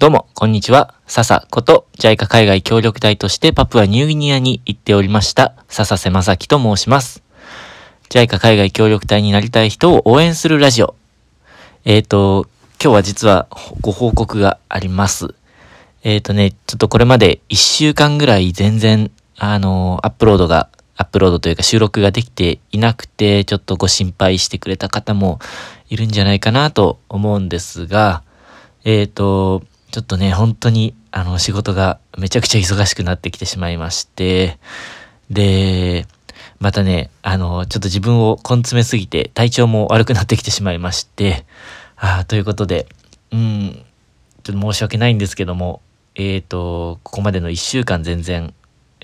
どうも、こんにちは。笹こと、JICA 海外協力隊としてパプアニューギニアに行っておりました、笹瀬正樹と申します。JICA 海外協力隊になりたい人を応援するラジオ。えっ、ー、と、今日は実はご報告があります。えっ、ー、とね、ちょっとこれまで1週間ぐらい全然、あの、アップロードが、アップロードというか収録ができていなくて、ちょっとご心配してくれた方もいるんじゃないかなと思うんですが、えっ、ー、と、ちょっとね、本当に、あの、仕事がめちゃくちゃ忙しくなってきてしまいまして、で、またね、あの、ちょっと自分を根詰めすぎて体調も悪くなってきてしまいまして、あ、ということで、うん、ちょっと申し訳ないんですけども、えっ、ー、と、ここまでの1週間全然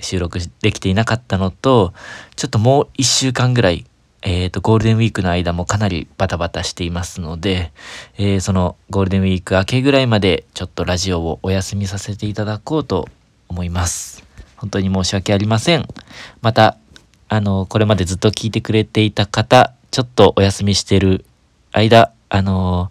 収録できていなかったのと、ちょっともう1週間ぐらいえっ、ー、と、ゴールデンウィークの間もかなりバタバタしていますので、えー、そのゴールデンウィーク明けぐらいまでちょっとラジオをお休みさせていただこうと思います。本当に申し訳ありません。また、あの、これまでずっと聞いてくれていた方、ちょっとお休みしてる間、あの、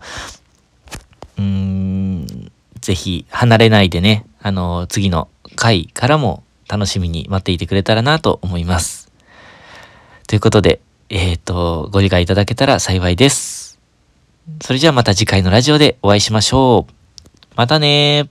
うーん、ぜひ離れないでね、あの、次の回からも楽しみに待っていてくれたらなと思います。ということで、えっ、ー、と、ご理解いただけたら幸いです。それじゃあまた次回のラジオでお会いしましょう。またね